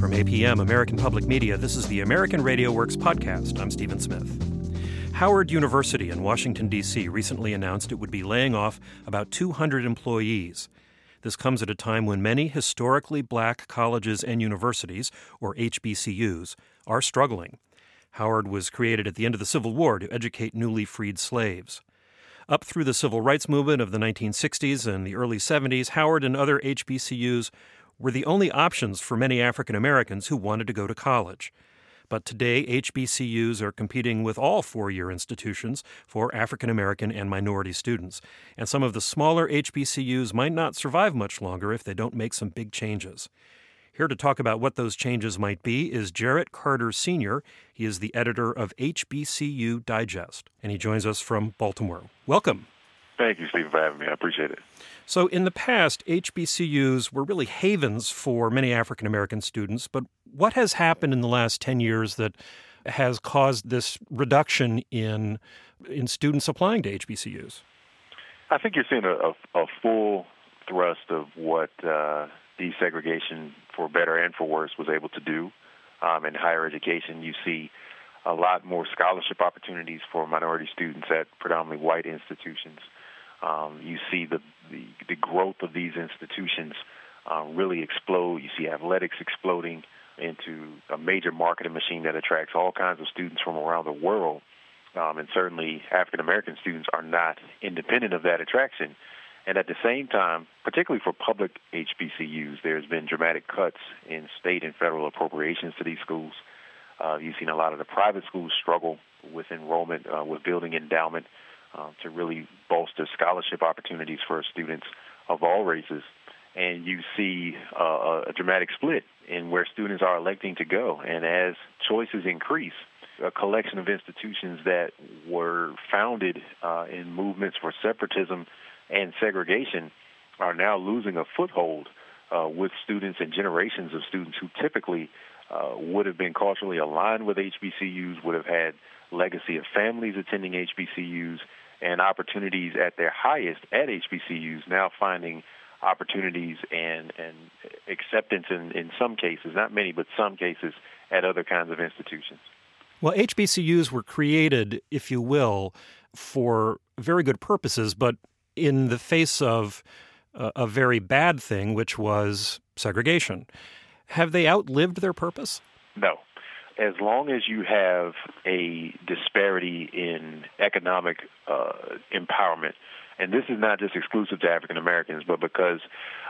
From APM, American Public Media, this is the American Radio Works podcast. I'm Stephen Smith. Howard University in Washington, D.C. recently announced it would be laying off about 200 employees. This comes at a time when many historically black colleges and universities, or HBCUs, are struggling. Howard was created at the end of the Civil War to educate newly freed slaves. Up through the civil rights movement of the 1960s and the early 70s, Howard and other HBCUs were the only options for many African Americans who wanted to go to college. But today, HBCUs are competing with all four year institutions for African American and minority students. And some of the smaller HBCUs might not survive much longer if they don't make some big changes. Here to talk about what those changes might be is Jarrett Carter Sr. He is the editor of HBCU Digest, and he joins us from Baltimore. Welcome. Thank you, Steve, for having me. I appreciate it. So, in the past, HBCUs were really havens for many African American students, but what has happened in the last 10 years that has caused this reduction in, in students applying to HBCUs? I think you're seeing a, a, a full thrust of what uh, desegregation, for better and for worse, was able to do um, in higher education. You see a lot more scholarship opportunities for minority students at predominantly white institutions. Um, you see the, the, the growth of these institutions uh, really explode. You see athletics exploding into a major marketing machine that attracts all kinds of students from around the world. Um, and certainly African American students are not independent of that attraction. And at the same time, particularly for public HBCUs, there's been dramatic cuts in state and federal appropriations to these schools. Uh, you've seen a lot of the private schools struggle with enrollment, uh, with building endowment, uh, to really bolster scholarship opportunities for students of all races. And you see uh, a dramatic split in where students are electing to go. And as choices increase, a collection of institutions that were founded uh, in movements for separatism and segregation are now losing a foothold uh, with students and generations of students who typically uh, would have been culturally aligned with HBCUs, would have had legacy of families attending HBCUs, and opportunities at their highest at HBCUs, now finding opportunities and, and acceptance in, in some cases, not many, but some cases, at other kinds of institutions. Well, HBCUs were created, if you will, for very good purposes, but in the face of a, a very bad thing, which was segregation. Have they outlived their purpose? No as long as you have a disparity in economic uh, empowerment, and this is not just exclusive to African Americans, but because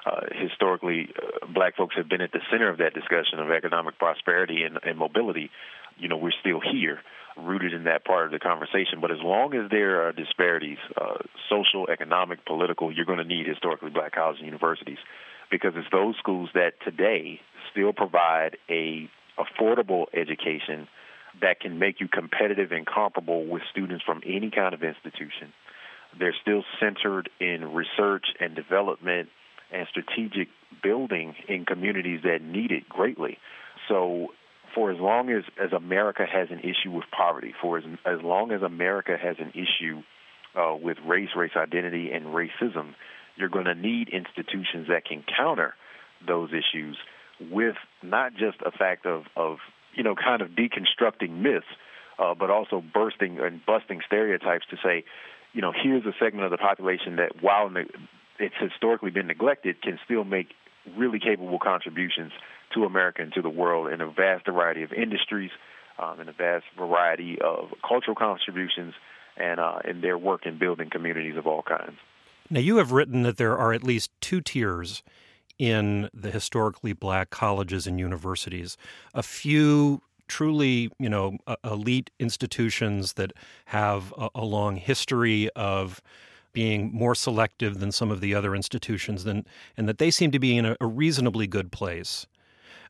uh, historically uh, black folks have been at the center of that discussion of economic prosperity and, and mobility, you know, we're still here, rooted in that part of the conversation. But as long as there are disparities, uh, social, economic, political, you're going to need historically black colleges and universities because it's those schools that today still provide a affordable education that can make you competitive and comparable with students from any kind of institution. They're still centered in research and development and strategic building in communities that need it greatly. So, for as long as, as America has an issue with poverty, for as, as long as America has an issue uh, with race, race identity, and racism, you're going to need institutions that can counter those issues with not just a fact of, of you know, kind of deconstructing myths, uh, but also bursting and busting stereotypes to say, you know, here's a segment of the population that, while it's historically been neglected, can still make really capable contributions to America and to the world in a vast variety of industries, um, in a vast variety of cultural contributions, and uh, in their work in building communities of all kinds. Now, you have written that there are at least two tiers in the historically black colleges and universities. A few truly, you know, elite institutions that have a, long history of being more selective than some of the other institutions, than, and that they seem to be in a, a reasonably good place.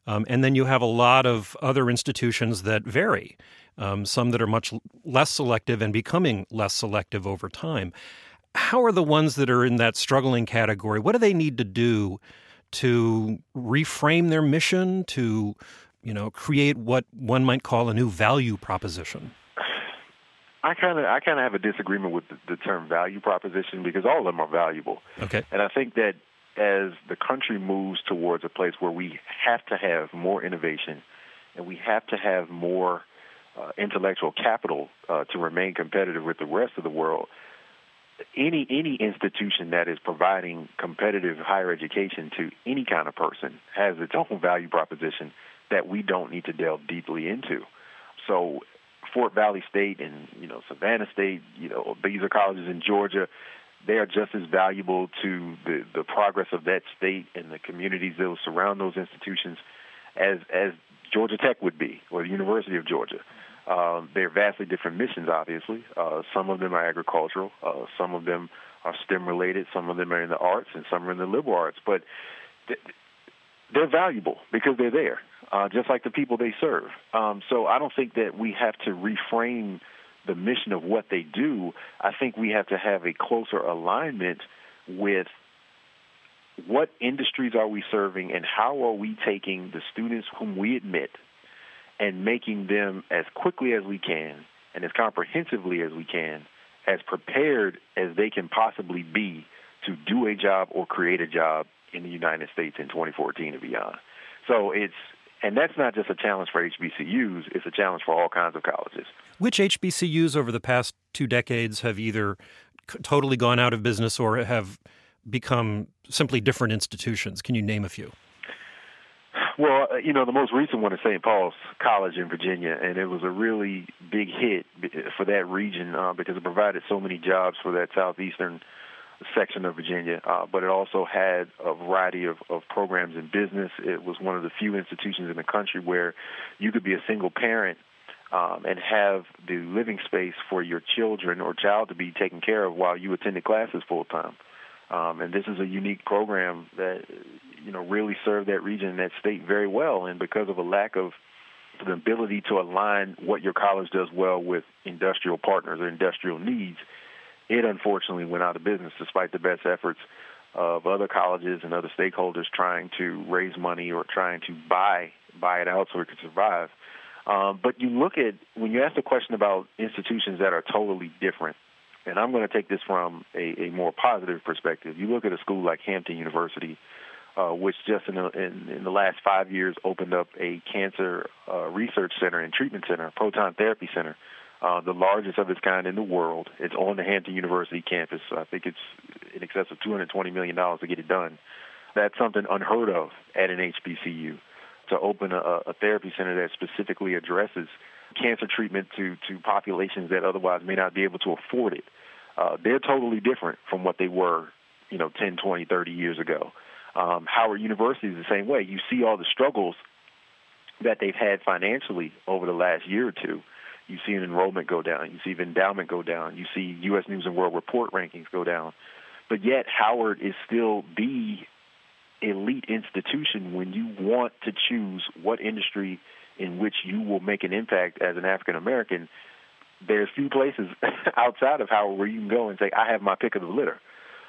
Um, and then you have a lot of other institutions that vary, um, some that are much less selective and becoming less selective over time. How are the ones that are in that struggling category? What do they need to do to reframe their mission, to you know create what one might call a new value proposition? I kind of I kind of have a disagreement with the, the term value proposition because all of them are valuable. Okay. And I think that as the country moves towards a place where we have to have more innovation and we have to have more uh, intellectual capital uh, to remain competitive with the rest of the world, any any institution that is providing competitive higher education to any kind of person has its own value proposition that we don't need to delve deeply into. So Fort Valley State and you know Savannah State, you know these are colleges in Georgia. They are just as valuable to the the progress of that state and the communities that will surround those institutions as as Georgia Tech would be or the University of Georgia. Um, they're vastly different missions, obviously. Uh, some of them are agricultural, uh, some of them are STEM related, some of them are in the arts, and some are in the liberal arts. But th- they're valuable because they're there, uh, just like the people they serve. Um, so I don't think that we have to reframe the mission of what they do. I think we have to have a closer alignment with what industries are we serving and how are we taking the students whom we admit and making them as quickly as we can and as comprehensively as we can, as prepared as they can possibly be to do a job or create a job in the United States in 2014 and beyond. So it's and that's not just a challenge for HBCUs, it's a challenge for all kinds of colleges. Which HBCUs over the past two decades have either totally gone out of business or have become simply different institutions? Can you name a few? Well, uh, you know, the most recent one is St. Paul's College in Virginia, and it was a really big hit for that region uh, because it provided so many jobs for that southeastern section of Virginia. Uh, but it also had a variety of, of programs in business. It was one of the few institutions in the country where you could be a single parent um, and have the living space for your children or child to be taken care of while you attended classes full time. Um, and this is a unique program that you know really served that region and that state very well. And because of a lack of the ability to align what your college does well with industrial partners or industrial needs, it unfortunately went out of business despite the best efforts of other colleges and other stakeholders trying to raise money or trying to buy buy it out so it could survive. Um, but you look at when you ask the question about institutions that are totally different and I'm going to take this from a, a more positive perspective. You look at a school like Hampton University, uh, which just in the, in, in the last five years opened up a cancer uh, research center and treatment center, a proton therapy center, uh, the largest of its kind in the world. It's on the Hampton University campus. I think it's in excess of $220 million to get it done. That's something unheard of at an HBCU to open a, a therapy center that specifically addresses cancer treatment to, to populations that otherwise may not be able to afford it. Uh, they're totally different from what they were, you know, 10, 20, 30 years ago. Um, Howard University is the same way. You see all the struggles that they've had financially over the last year or two. You see an enrollment go down. You see endowment go down. You see U.S. News and World Report rankings go down. But yet, Howard is still the elite institution when you want to choose what industry in which you will make an impact as an African American, there's few places outside of Howard where you can go and say, I have my pick of the litter.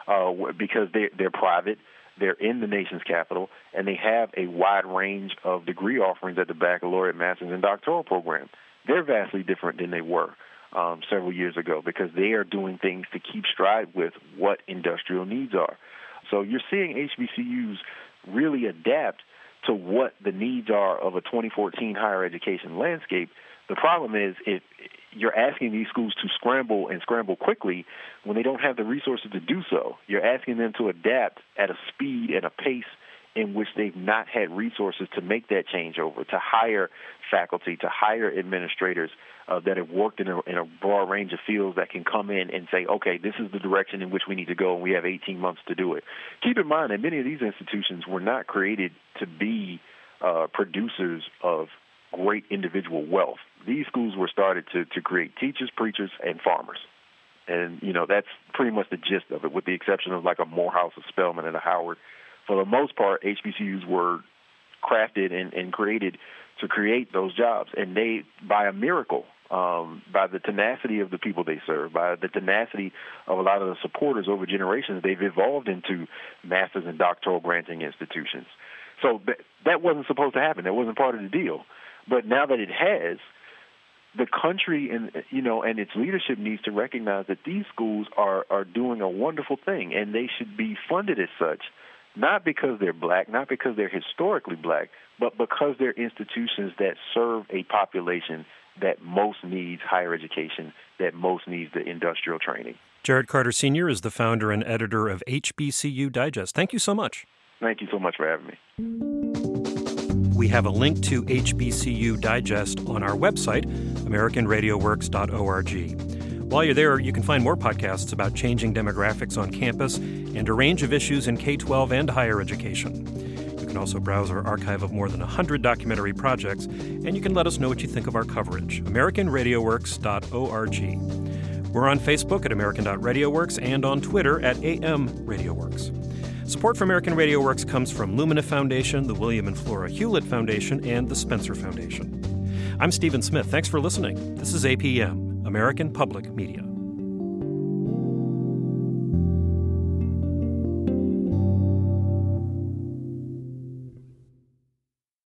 Uh, because they, they're private, they're in the nation's capital, and they have a wide range of degree offerings at the baccalaureate, master's, and doctoral program. They're vastly different than they were um, several years ago because they are doing things to keep stride with what industrial needs are. So you're seeing HBCUs really adapt to what the needs are of a 2014 higher education landscape. The problem is if you're asking these schools to scramble and scramble quickly when they don't have the resources to do so. You're asking them to adapt at a speed and a pace in which they've not had resources to make that changeover, to hire faculty, to hire administrators uh, that have worked in a, in a broad range of fields that can come in and say, okay, this is the direction in which we need to go, and we have 18 months to do it. Keep in mind that many of these institutions were not created to be uh, producers of great individual wealth. These schools were started to, to create teachers, preachers, and farmers. And, you know, that's pretty much the gist of it, with the exception of like a Morehouse, a Spelman, and a Howard for the most part, HBCUs were crafted and, and created to create those jobs, and they, by a miracle, um, by the tenacity of the people they serve, by the tenacity of a lot of the supporters over generations, they've evolved into master's and doctoral granting institutions. So th- that wasn't supposed to happen. That wasn't part of the deal. But now that it has, the country and you know and its leadership needs to recognize that these schools are are doing a wonderful thing, and they should be funded as such not because they're black, not because they're historically black, but because they're institutions that serve a population that most needs higher education, that most needs the industrial training. Jarrett Carter Sr. is the founder and editor of HBCU Digest. Thank you so much. Thank you so much for having me. We have a link to HBCU Digest on our website, AmericanRadioWorks.org. While you're there, you can find more podcasts about changing demographics on campus and a range of issues in K 12 and higher education. You can also browse our archive of more than 100 documentary projects, and you can let us know what you think of our coverage. AmericanRadioWorks.org. We're on Facebook at American.RadioWorks and on Twitter at AMRadioWorks. Support for American Radio Works comes from Lumina Foundation, the William and Flora Hewlett Foundation, and the Spencer Foundation. I'm Stephen Smith. Thanks for listening. This is APM, American Public Media.